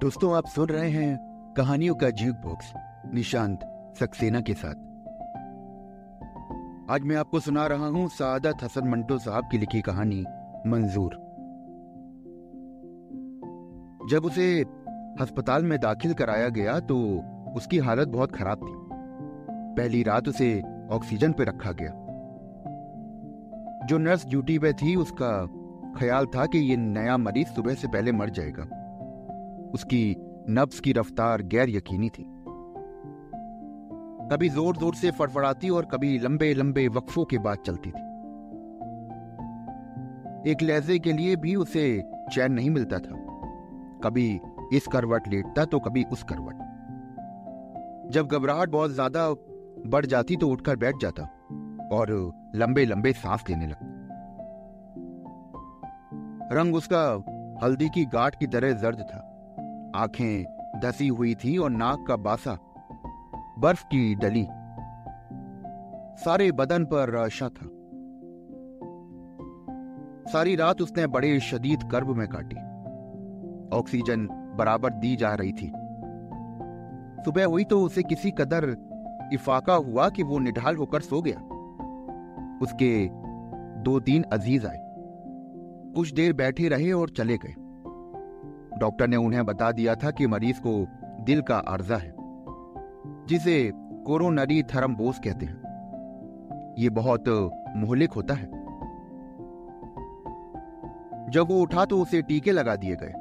दोस्तों, आप सुन रहे हैं कहानियों का जीव बॉक्स, निशांत सक्सेना के साथ। आज मैं आपको सुना रहा हूँ सादत हसन मंटो साहब की लिखी कहानी, मंजूर। जब उसे अस्पताल में दाखिल कराया गया तो उसकी हालत बहुत खराब थी। पहली रात उसे ऑक्सीजन पे रखा गया। जो नर्स ड्यूटी पे थी, उसका ख्याल था कि ये नया मरीज़ सुबह से पहले मर जाएगा। उसकी नब्स की रफ्तार गैर यकीनी थी। कभी ज़ोर ज़ोर से फड़फड़ाती और कभी लंबे लंबे वक्फों के बाद चलती थी। एक लहजे के लिए भी उसे चैन नहीं मिलता था। कभी इस करवट लेटता तो कभी उस करवट। जब घबराहट बहुत ज़्यादा बढ़ जाती तो उठकर बैठ जाता और लंबे लंबे सांस लेने लगता। रंग उसका हल्दी की गाठ की तरह जर्द था। आँखें धसी हुई थी और नाक का बासा बर्फ़ की डली। सारे बदन पर रशा था। सारी रात उसने बड़े शदीद कर्ब में काटी। ऑक्सीजन बराबर दी जा रही थी। सुबह हुई तो उसे किसी कदर इफाका हुआ कि वो निढाल होकर सो गया। उसके दो तीन अज़ीज़ आए। कुछ देर बैठे रहे और चले गए। डॉक्टर ने उन्हें बता दिया था कि मरीज़ को दिल का अर्जा है, जिसे कोरोनरी थरम्बोस कहते हैं। ये बहुत मोहलिक होता है। जब वो उठा तो उसे टीके लगा दिए गए।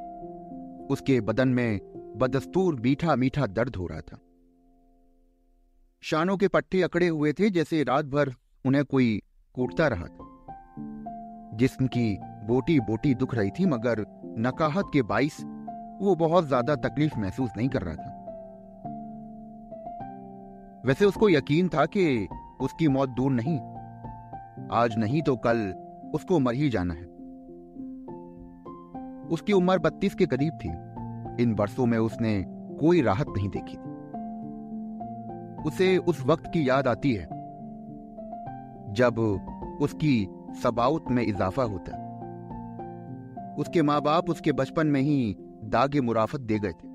उसके बदन में बदस्तूर मीठा मीठा दर्द हो रहा था। शानों के पट्टे अकड़े हुए थे जैसे रात भर उन्हें कोई कूटता रहा था। जिस्म की बोटी बोटी दुख रही थी, मगर नकाहत के बाइस वो बहुत ज़्यादा तकलीफ़ महसूस नहीं कर रहा था। वैसे उसको यकीन था कि उसकी मौत दूर नहीं। आज नहीं तो कल उसको मर ही जाना है। उसकी उम्र बत्तीस के करीब थी। इन बरसों में उसने कोई राहत नहीं देखी उसे उस वक्त की याद आती है, जब उसकी सबाउत में इजाफा होता। उसके माँ बाप उसके बचपन में ही दागे मुराफत दे गए थे।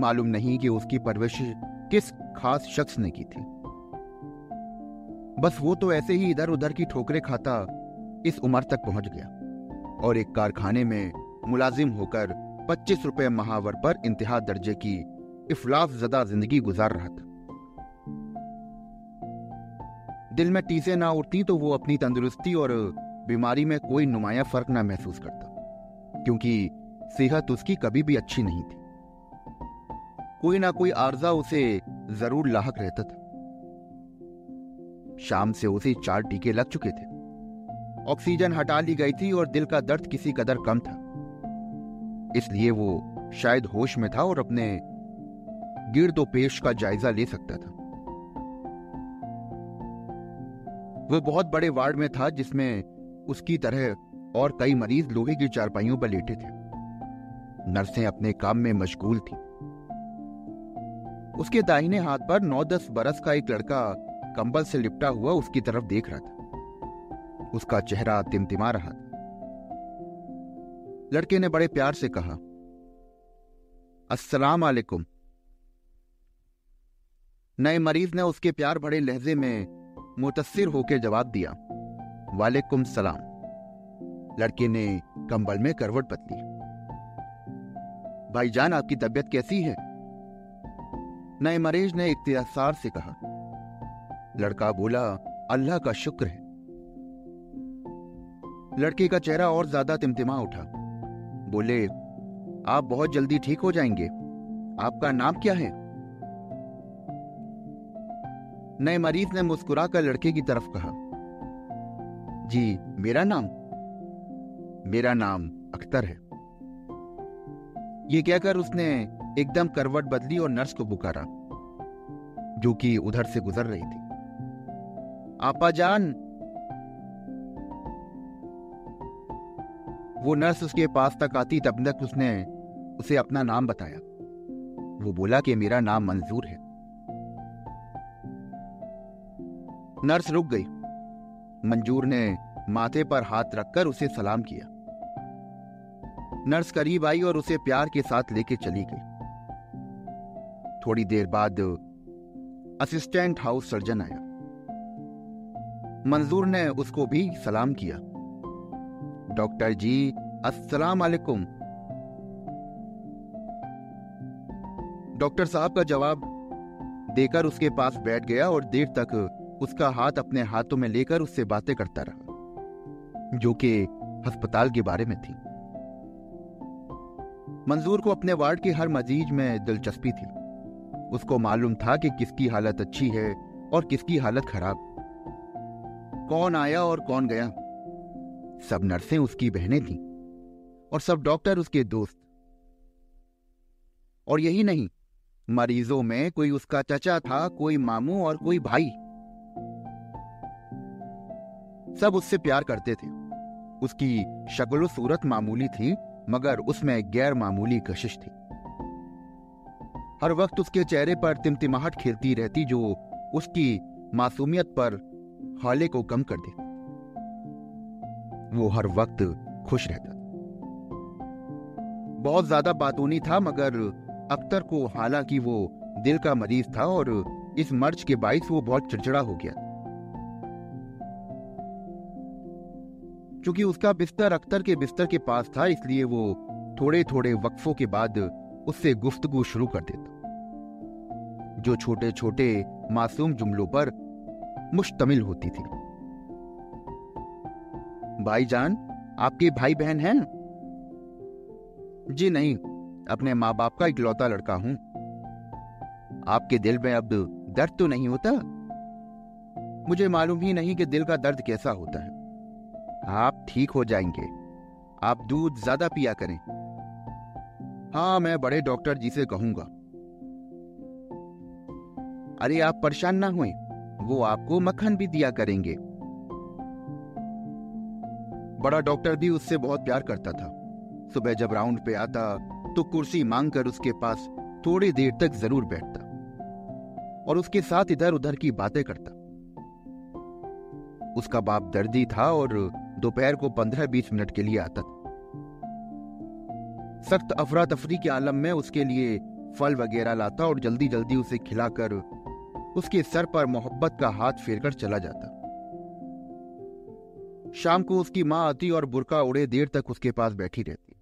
मालूम नहीं कि उसकी परवरिश किस खास शख्स ने की थी। बस वो तो ऐसे ही इधर उधर की ठोकरें खाता इस उम्र तक पहुँच गया और एक कारखाने में मुलाजिम होकर 25 रुपए महावर पर इंतहा दर्जे की इफलास जदा ज़िंदगी गुजार रहा था। दिल में टीसे ना उठती तो वो अपनी तंदुरुस्ती और बीमारी में कोई नुमाया फ़र्क ना महसूस करता, क्योंकि सेहत उसकी कभी भी अच्छी नहीं थी। कोई ना कोई आर्जा उसे ज़रूर लाक रहता था। शाम से उसे चार टीके लग चुके थे। ऑक्सीजन हटा ली गई थी और दिल का दर्द किसी कदर कम था। इसलिए वो शायद होश में था और अपने गिरदो पेश का जायजा ले सकता था। वो बहुत बड़े वार्ड में था जिसमें उसकी तरह और कई मरीज़ लोहे की चारपाइयों पर लेटे थे। नर्सें अपने काम में मशगूल थी। उसके दाहिने हाथ पर नौ दस बरस का एक लड़का कंबल से लिपटा हुआ उसकी तरफ़ देख रहा था। उसका चेहरा तिमतिमा रहा था। लड़के ने बड़े प्यार से कहा, अस्सलाम वालेकुम। नए मरीज़ ने उसके प्यार भरे लहजे में मुतसिर होकर जवाब दिया वालेकुम सलाम। लड़के ने कंबल में करवट बदली। भाईजान, आपकी तबीयत कैसी है? नए मरीज़ ने इख्तियार से कहा। लड़का बोला, अल्लाह का शुक्र है। लड़के का चेहरा और ज़्यादा तिमतिमा उठा। बोले, आप बहुत जल्दी ठीक हो जाएँगे। आपका नाम क्या है? नए मरीज़ ने मुस्कुराकर लड़के की तरफ़ कहा। जी, मेरा नाम? मेरा नाम अख्तर है। ये कहकर उसने एकदम करवट बदली और नर्स को पुकारा, जो कि उधर से गुजर रही थी। आपा जान। वो नर्स उसके पास तक आती, तब तक उसने उसे अपना नाम बताया। वो बोला कि मेरा नाम मंजूर है। नर्स रुक गई। मंजूर ने माथे पर हाथ रखकर उसे सलाम किया। नर्स करीब आई और उसे प्यार के साथ लेके चली गई। थोड़ी देर बाद असिस्टेंट हाउस सर्जन आया। मंजूर ने उसको भी सलाम किया। डॉक्टर जी, अस्सलाम वालेकुम। डॉक्टर साहब का जवाब देकर उसके पास बैठ गया और देर तक उसका हाथ अपने हाथों में लेकर उससे बातें करता रहा, जो कि अस्पताल के बारे में थी। मंजूर को अपने वार्ड के हर मजीज में दिलचस्पी थी। उसको मालूम था कि किसकी हालत अच्छी है और किसकी हालत खराब। कौन आया और कौन गया? सब नर्सें उसकी बहनें थीं और सब डॉक्टर उसके दोस्त। और यही नहीं, मरीजों में कोई उसका चचा था, कोई मामू और कोई भाई। सब उससे प्यार करते थे। उसकी शक्ल सूरत मामूली थी, मगर उसमें गैर मामूली कशिश थी। हर वक्त उसके चेहरे पर तिमतिमाहट खिलती रहती जो उसकी मासूमियत पर हाले को कम कर देती। वो हर वक्त खुश रहता बहुत ज़्यादा बातूनी था, मगर अख्तर को हालाँकि वो दिल का मरीज़ था और इस मर्ज के बाइस वो बहुत चिड़चिड़ा हो गया चूँकि उसका बिस्तर अख्तर के बिस्तर के पास था, इसलिए वो थोड़े थोड़े वक्फों के बाद उससे गुफ्तगु शुरू कर देता। जो छोटे छोटे मासूम जुमलों पर मुश्तमिल होती थी। भाईजान, आपके भाई बहन हैं? जी नहीं, अपने माँ बाप का इकलौता लड़का हूँ। आपके दिल में अब दर्द तो नहीं होता? मुझे मालूम ही नहीं कि दिल का दर्द कैसा होता है। आप ठीक हो जाएँगे। आप दूध ज़्यादा पिया करें। हाँ मैं बड़े डॉक्टर जी से कहूँगा। अरे, आप परेशान ना हुए। वो आपको मक्खन भी दिया करेंगे। बड़ा डॉक्टर भी उससे बहुत प्यार करता था। सुबह जब राउंड पे आता तो कुर्सी मांगकर उसके पास थोड़ी देर तक ज़रूर बैठता और उसके साथ इधर उधर की बातें करता। उसका बाप दर्दी था और दोपहर को पंद्रह बीस मिनट के लिए आता था। सख्त अफरा तफरी के आलम में उसके लिए फल वगैरह लाता और जल्दी जल्दी उसे खिलाकर उसके सर पर मोहब्बत का हाथ फेरकर चला जाता। शाम को उसकी माँ आती और बुरका उड़े देर तक उसके पास बैठी रहती।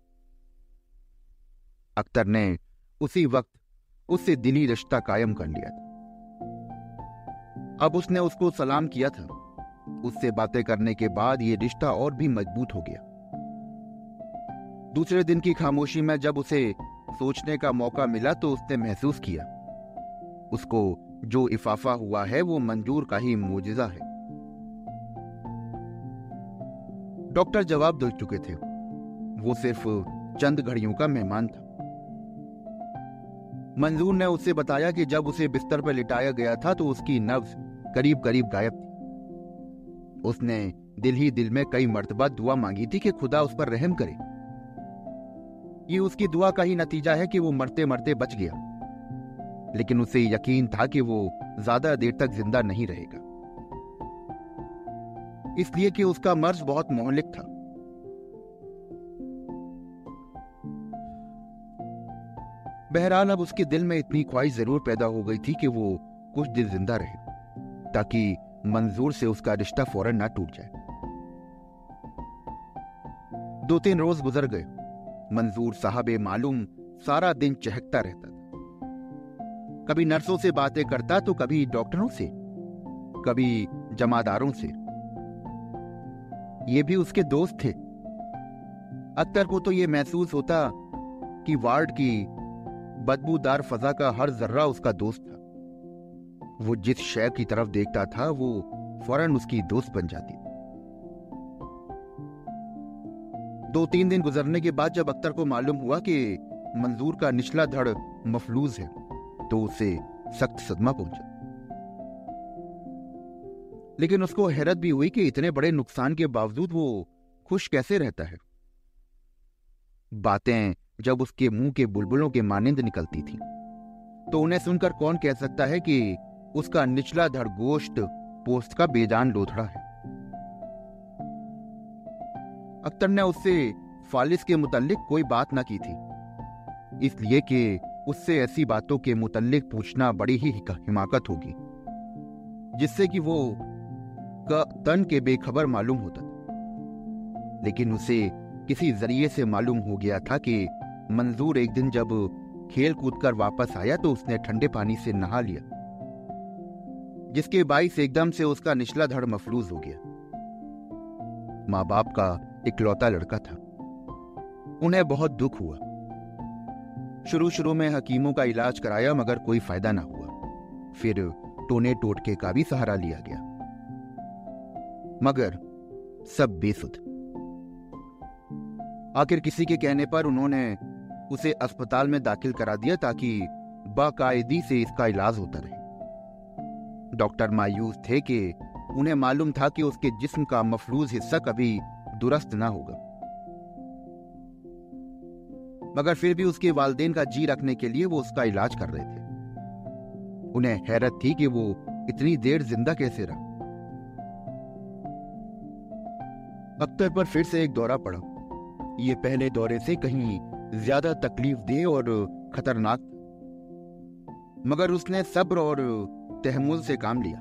अख्तर ने उसी वक्त उससे दिली रिश्ता कायम कर लिया था। अब उसने उसको सलाम किया था। उससे बातें करने के बाद यह रिश्ता और भी मज़बूत हो गया। दूसरे दिन की खामोशी में जब उसे सोचने का मौका मिला तो उसने महसूस किया। उसको जो इफाफा हुआ है वो मंजूर का ही मुजिजा है। डॉक्टर जवाब दे चुके थे। वो सिर्फ़ चंद घड़ियों का मेहमान था। मंजूर ने उसे बताया कि जब उसे बिस्तर पर लिटाया गया था तो उसकी नब्ज करीब करीब गायब थी। उसने दिल ही दिल में कई मर्तबा दुआ मांगी थी कि खुदा उस पर रहम करे। ये उसकी दुआ का ही नतीजा है कि वो मरते मरते बच गया। लेकिन उसे यकीन था कि वो ज़्यादा देर तक ज़िंदा नहीं रहेगा। इसलिए कि उसका मर्ज बहुत मोहलिक था। बहरहाल अब उसके दिल में इतनी ख्वाहिश ज़रूर पैदा हो गई थी कि वो कुछ दिन ज़िंदा रहे, ताकि मंजूर से उसका रिश्ता फ़ौरन ना टूट जाए। दो तीन रोज गुजर गए। मंजूर साहब मालूम सारा दिन चहकता रहता था। कभी नर्सों से बातें करता तो कभी डॉक्टरों से, कभी जमादारों से। ये भी उसके दोस्त थे। अख्तर को तो यह महसूस होता कि वार्ड की बदबूदार फजा का हर जर्रा उसका दोस्त वो जिस शय की तरफ़ देखता था, वो फ़ौरन उसकी दोस्त बन जाती। दो तीन दिन गुजरने के बाद जब अख्तर को मालूम हुआ कि मंजूर का निचला धड़ मफलूज है तो उसे सख्त सदमा पहुँचा। लेकिन उसको हैरत भी हुई कि इतने बड़े नुकसान के बावजूद वो खुश कैसे रहता है। बातें जब उसके मुँह के बुलबुलों के मानिंद निकलती थी तो उन्हें सुनकर कौन कह सकता है कि उसका निचला धड़ गोश्त पोस्ट का बेजान लोथड़ा है। अख्तर ने उससे फालिस के मुतल्लिक कोई बात ना की थी। इसलिए कि उससे ऐसी बातों के मुतल्लिक पूछना बड़ी ही हिमाकत होगी, जिससे कि वो तन के बेखबर मालूम होता। लेकिन उसे किसी ज़रिए से मालूम हो गया था कि मंजूर एक दिन जब खेल कूद कर वापस आया तो उसने ठंडे पानी से नहा लिया। जिसके बाईस एकदम से उसका निचला धड़ मफलूज हो गया। माँ बाप का इकलौता लड़का था। उन्हें बहुत दुख हुआ। शुरू शुरू में हकीमों का इलाज कराया, मगर कोई फ़ायदा ना हुआ। फिर टोने टोटके का भी सहारा लिया गया। मगर सब बेसुध। आखिर किसी के कहने पर उन्होंने उसे अस्पताल में दाखिल करा दिया, ताकि बाकायदी से इसका इलाज होता रहे। डॉक्टर मायूस थे कि उन्हें मालूम था कि उसके जिस्म का मफलूज हिस्सा कभी दुरुस्त ना होगा। मगर फिर भी उसके वालदेन का जी रखने के लिए वो उसका इलाज कर रहे थे। उन्हें हैरत थी कि वो इतनी देर ज़िंदा कैसे रहा। अख्तर पर फिर से एक दौरा पड़ा। ये पहले दौरे से कहीं ज़्यादा तकलीफ़ दे और खतरनाक मगर उसने सब्र और तहमुल से काम लिया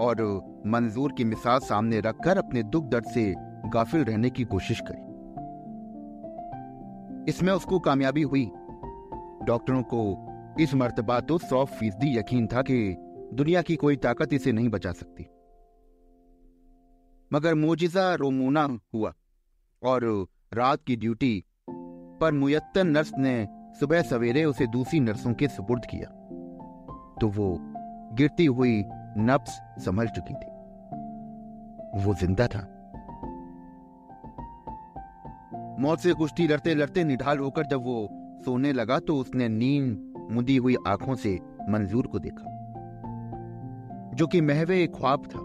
और मंजूर की मिसाल सामने रखकर अपने दुख दर्द से गाफिल रहने की कोशिश करी। इसमें उसको कामयाबी हुई। डॉक्टरों को इस मर्तबा तो सौ फ़ीसदी यकीन था कि दुनिया की कोई ताकत इसे नहीं बचा सकती। मगर मोजिजा रोमूना हुआ और रात की ड्यूटी पर मुयत्तन नर्स ने सुबह सवेरे उसे दूसरी नर्सों के सुपुर्द किया। तो वो गिरती हुई नब्स संभल चुकी थी। वो ज़िंदा था। मौत से कुश्ती लड़ते लड़ते निढाल होकर जब वो सोने लगा तो उसने नींद मुदी हुई आँखों से मंजूर को देखा, जो कि महवे एक ख्वाब था।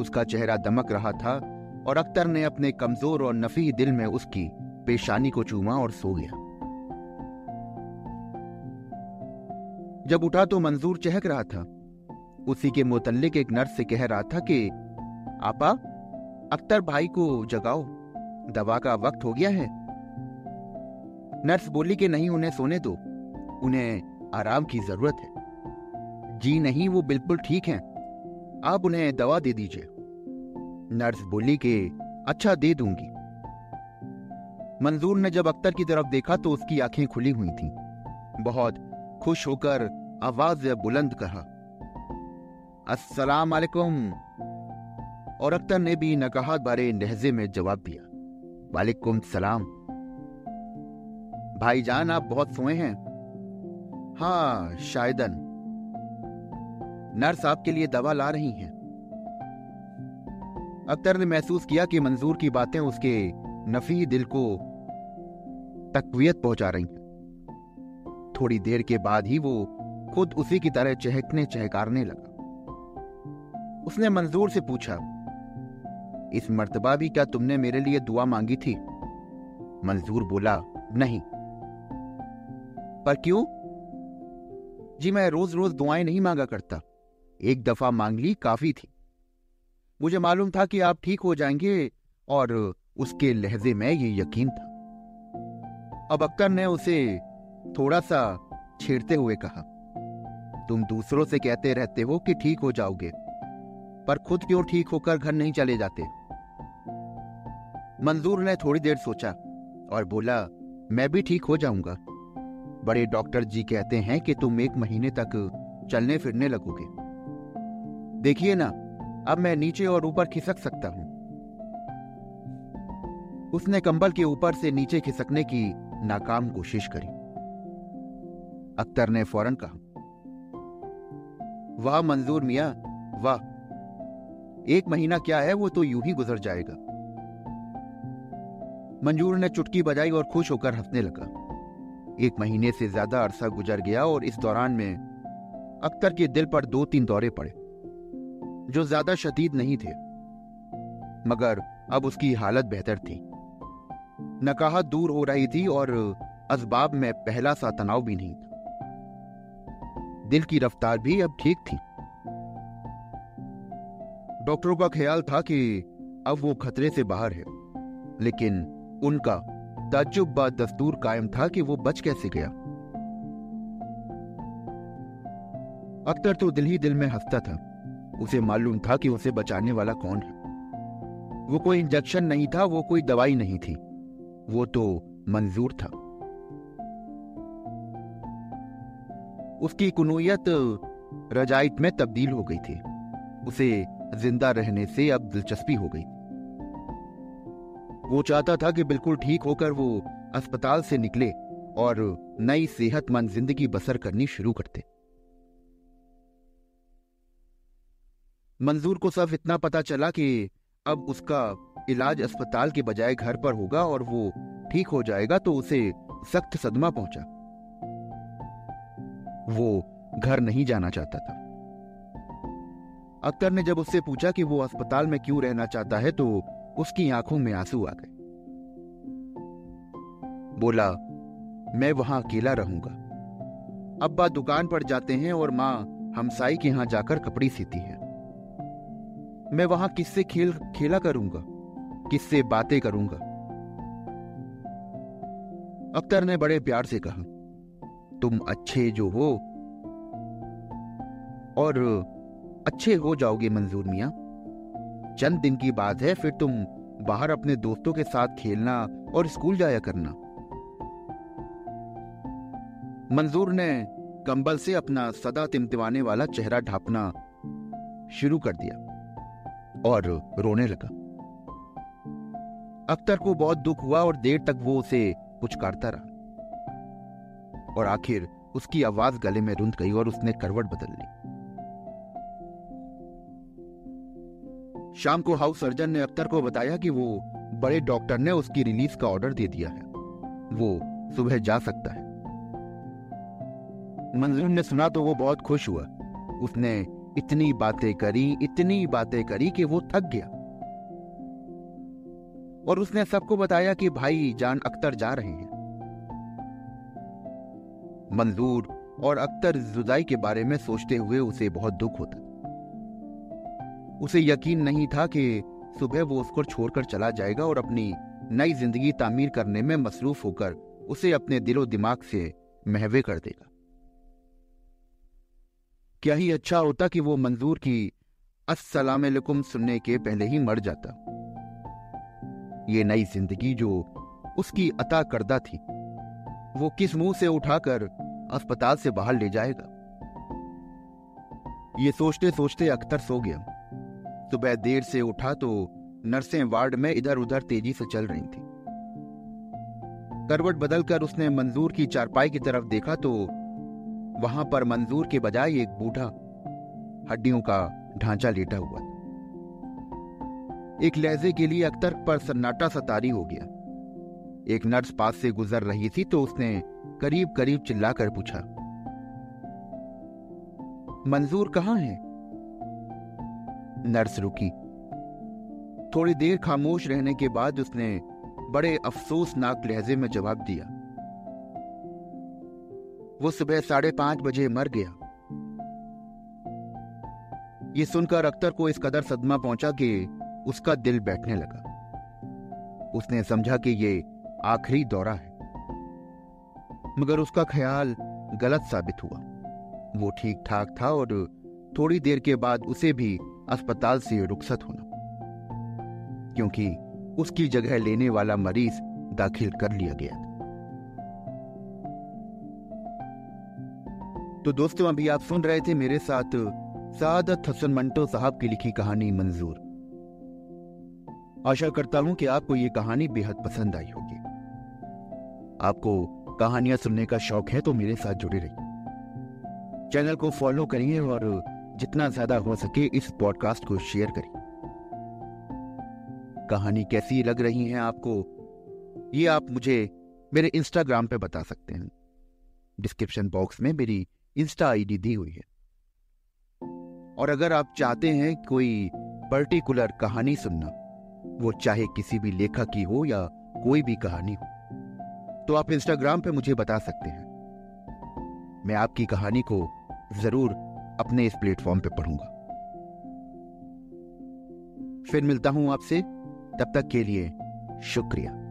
उसका चेहरा दमक रहा था और अख्तर ने अपने कमज़ोर और नफी दिल में उसकी पेशानी को चूमा और सो गया। जब उठा तो मंजूर चहक रहा था। उसी के मुतल्लिक एक नर्स से कह रहा था कि, आपा, अख्तर भाई को जगाओ। दवा का वक्त हो गया है। नर्स बोली कि नहीं, उन्हें सोने दो। उन्हें आराम की ज़रूरत है। जी नहीं, वो बिल्कुल ठीक हैं। आप उन्हें दवा दे दीजिए। नर्स बोली कि अच्छा दे दूँगी। मंजूर ने जब अख्तर की तरफ़ देखा तो उसकी आँखें खुली हुई थीं। बहुत खुश होकर आवाज़ बुलंद कहा, अस्सलाम वालेकुम। और अख्तर ने भी नकाहत बारे लहजे में जवाब दिया, वालेकुम सलाम। भाईजान, आप बहुत सोए हैं? हाँ शायदन। नर्स आपके लिए दवा ला रही हैं। अख्तर ने महसूस किया कि मंजूर की बातें उसके नफी दिल को तकवीत पहुँचा रही थोड़ी देर के बाद ही वो खुद उसी की तरह चहकने चहकारने लगा। उसने मंजूर से पूछा, इस मर्तबा भी क्या तुमने मेरे लिए दुआ मांगी थी? मंजूर बोला, नहीं। पर क्यों? जी, मैं रोज रोज दुआएँ नहीं मांगा करता। एक दफ़ा मांग ली, काफ़ी थी। मुझे मालूम था कि आप ठीक हो जाएँगे और उसके लहजे में ये यकीन था। अब अक्कर ने उसे थोड़ा सा छेड़ते हुए कहा तुम दूसरों से कहते रहते हो कि ठीक हो जाओगे, पर खुद क्यों ठीक होकर घर नहीं चले जाते? मंजूर ने थोड़ी देर सोचा और बोला, मैं भी ठीक हो जाऊँगा। बड़े डॉक्टर जी कहते हैं कि तुम एक महीने तक चलने फिरने लगोगे। देखिए ना, अब मैं नीचे और ऊपर खिसक सकता हूँ। उसने कंबल के ऊपर से नीचे खिसकने की नाकाम कोशिश करी। अख्तर ने फ़ौरन कहा वाह मंजूर मिया, वाह। एक महीना क्या है, वो तो यूँ ही गुजर जाएगा। मंजूर ने चुटकी बजाई और खुश होकर हंसने लगा। एक महीने से ज़्यादा अरसा गुजर गया और इस दौरान में अख्तर के दिल पर दो तीन दौरे पड़े, जो ज़्यादा शदीद नहीं थे, मगर अब उसकी हालत बेहतर थी। नकाहत दूर हो रही थी और असबाब में पहला सा तनाव भी नहीं था। दिल की रफ्तार भी अब ठीक थी। डॉक्टरों का ख्याल था कि अब वो खतरे से बाहर है, लेकिन उनका ताजुब दस्तूर कायम था कि वो बच कैसे गया। अख्तर तो दिल ही दिल में हंसता था। उसे मालूम था कि उसे बचाने वाला कौन है। वो कोई इंजेक्शन नहीं था, वो कोई दवाई नहीं थी। वो तो मंजूर था। उसकी कुनूयत रजाइत में तब्दील हो गई थी। उसे ज़िंदा रहने से अब दिलचस्पी हो गई। वो चाहता था कि बिल्कुल ठीक होकर वो अस्पताल से निकले और नई सेहतमंद ज़िंदगी बसर करनी शुरू करते। मंजूर को सब इतना पता चला कि अब उसका इलाज अस्पताल के बजाय घर पर होगा और वो ठीक हो जाएगा तो उसे सख्त सदमा पहुँचा। वो घर नहीं जाना चाहता था। अख्तर ने जब उससे पूछा कि वो अस्पताल में क्यों रहना चाहता है तो उसकी आँखों में आँसू आ गए। बोला, मैं वहाँ अकेला रहूँगा। अब्बा दुकान पर जाते हैं और माँ हमसाई के यहाँ जाकर कपड़ी सीती है। मैं वहाँ किससे खेल, खेला करूँगा? किससे बातें करूँगा? अख्तर ने बड़े प्यार से कहा तुम अच्छे जो हो और अच्छे हो जाओगे, मंजूर मिया। चंद दिन की बात है, फिर तुम बाहर अपने दोस्तों के साथ खेलना और स्कूल जाया करना। मंजूर ने कंबल से अपना सदा तिमतिमाने वाला चेहरा ढापना शुरू कर दिया और रोने लगा। अख्तर को बहुत दुख हुआ और देर तक वो उसे पुचकारता रहा। और आखिर उसकी आवाज़ गले में रुंध गई और उसने करवट बदल ली। शाम को हाउस सर्जन ने अख्तर को बताया कि वो बड़े डॉक्टर ने उसकी रिलीज़ का ऑर्डर दे दिया है। वो सुबह जा सकता है। मंजूर ने सुना तो वो बहुत खुश हुआ। उसने इतनी बातें करी, इतनी बातें करी कि वो थक गया। और उसने सबको बताया कि भाई जान अख्तर जा रहे हैं। मंजूर और अख्तर जुदाई के बारे में सोचते हुए उसे बहुत दुख होता। उसे यकीन नहीं था कि सुबह वो उसको छोड़कर चला जाएगा और अपनी नई ज़िंदगी तामीर करने में मसरूफ होकर उसे अपने दिलो दिमाग से महवे कर देगा। क्या ही अच्छा होता कि वो मंजूर की अस्सलाम सुनने के पहले ही मर जाता। ये नई ज़िंदगी जो उसकी अता करदा थी। वो किस मुँह से उठाकर अस्पताल से बाहर ले जाएगा? ये सोचते सोचते अख्तर सो गया। सुबह देर से उठा तो नर्सें वार्ड में इधर उधर तेज़ी से चल रही थी। करवट बदलकर उसने मंजूर की चारपाई की तरफ़ देखा तो वहाँ पर मंजूर के बजाय एक बूढ़ा हड्डियों का ढांचा लेटा हुआ एक लहजे के लिए अख्तर पर सन्नाटा सतारी हो गया। एक नर्स पास से गुजर रही थी तो उसने करीब करीब चिल्लाकर पूछा, मंजूर कहाँ है? नर्स रुकी। थोड़ी देर खामोश रहने के बाद उसने बड़े अफसोसनाक लहजे में जवाब दिया। वो सुबह साढ़े पाँच बजे मर गया। ये सुनकर अख्तर को इस कदर सदमा पहुँचा कि उसका दिल बैठने लगा। उसने समझा कि ये आखिरी दौरा है। मगर उसका ख्याल गलत साबित हुआ। वो ठीक ठाक था और थोड़ी देर के बाद उसे भी अस्पताल से रुखसत होना क्योंकि उसकी जगह लेने वाला मरीज़ दाखिल कर लिया गया था। तो दोस्तों, अभी आप सुन रहे थे मेरे साथ सादत हसन मंटो साहब की लिखी कहानी मंजूर। आशा करता हूँ कि आपको ये कहानी बेहद पसंद आई होगी आपको कहानियाँ सुनने का शौक है तो मेरे साथ जुड़े रहिए। चैनल को फॉलो करिए और जितना ज़्यादा हो सके इस पॉडकास्ट को शेयर करिए। कहानी कैसी लग रही है आपको? ये आप मुझे मेरे इंस्टाग्राम पे बता सकते हैं। डिस्क्रिप्शन बॉक्स में मेरी इंस्टा आईडी दी हुई है। और अगर आप चाहते हैं कोई पर्टिकुलर कहानी सुनना, वो चाहे किसी भी लेखक की हो या कोई भी कहानी हो तो आप इंस्टाग्राम पे मुझे बता सकते हैं। मैं आपकी कहानी को ज़रूर अपने इस प्लेटफॉर्म पे पढ़ूँगा। फिर मिलता हूँ आपसे, तब तक के लिए शुक्रिया।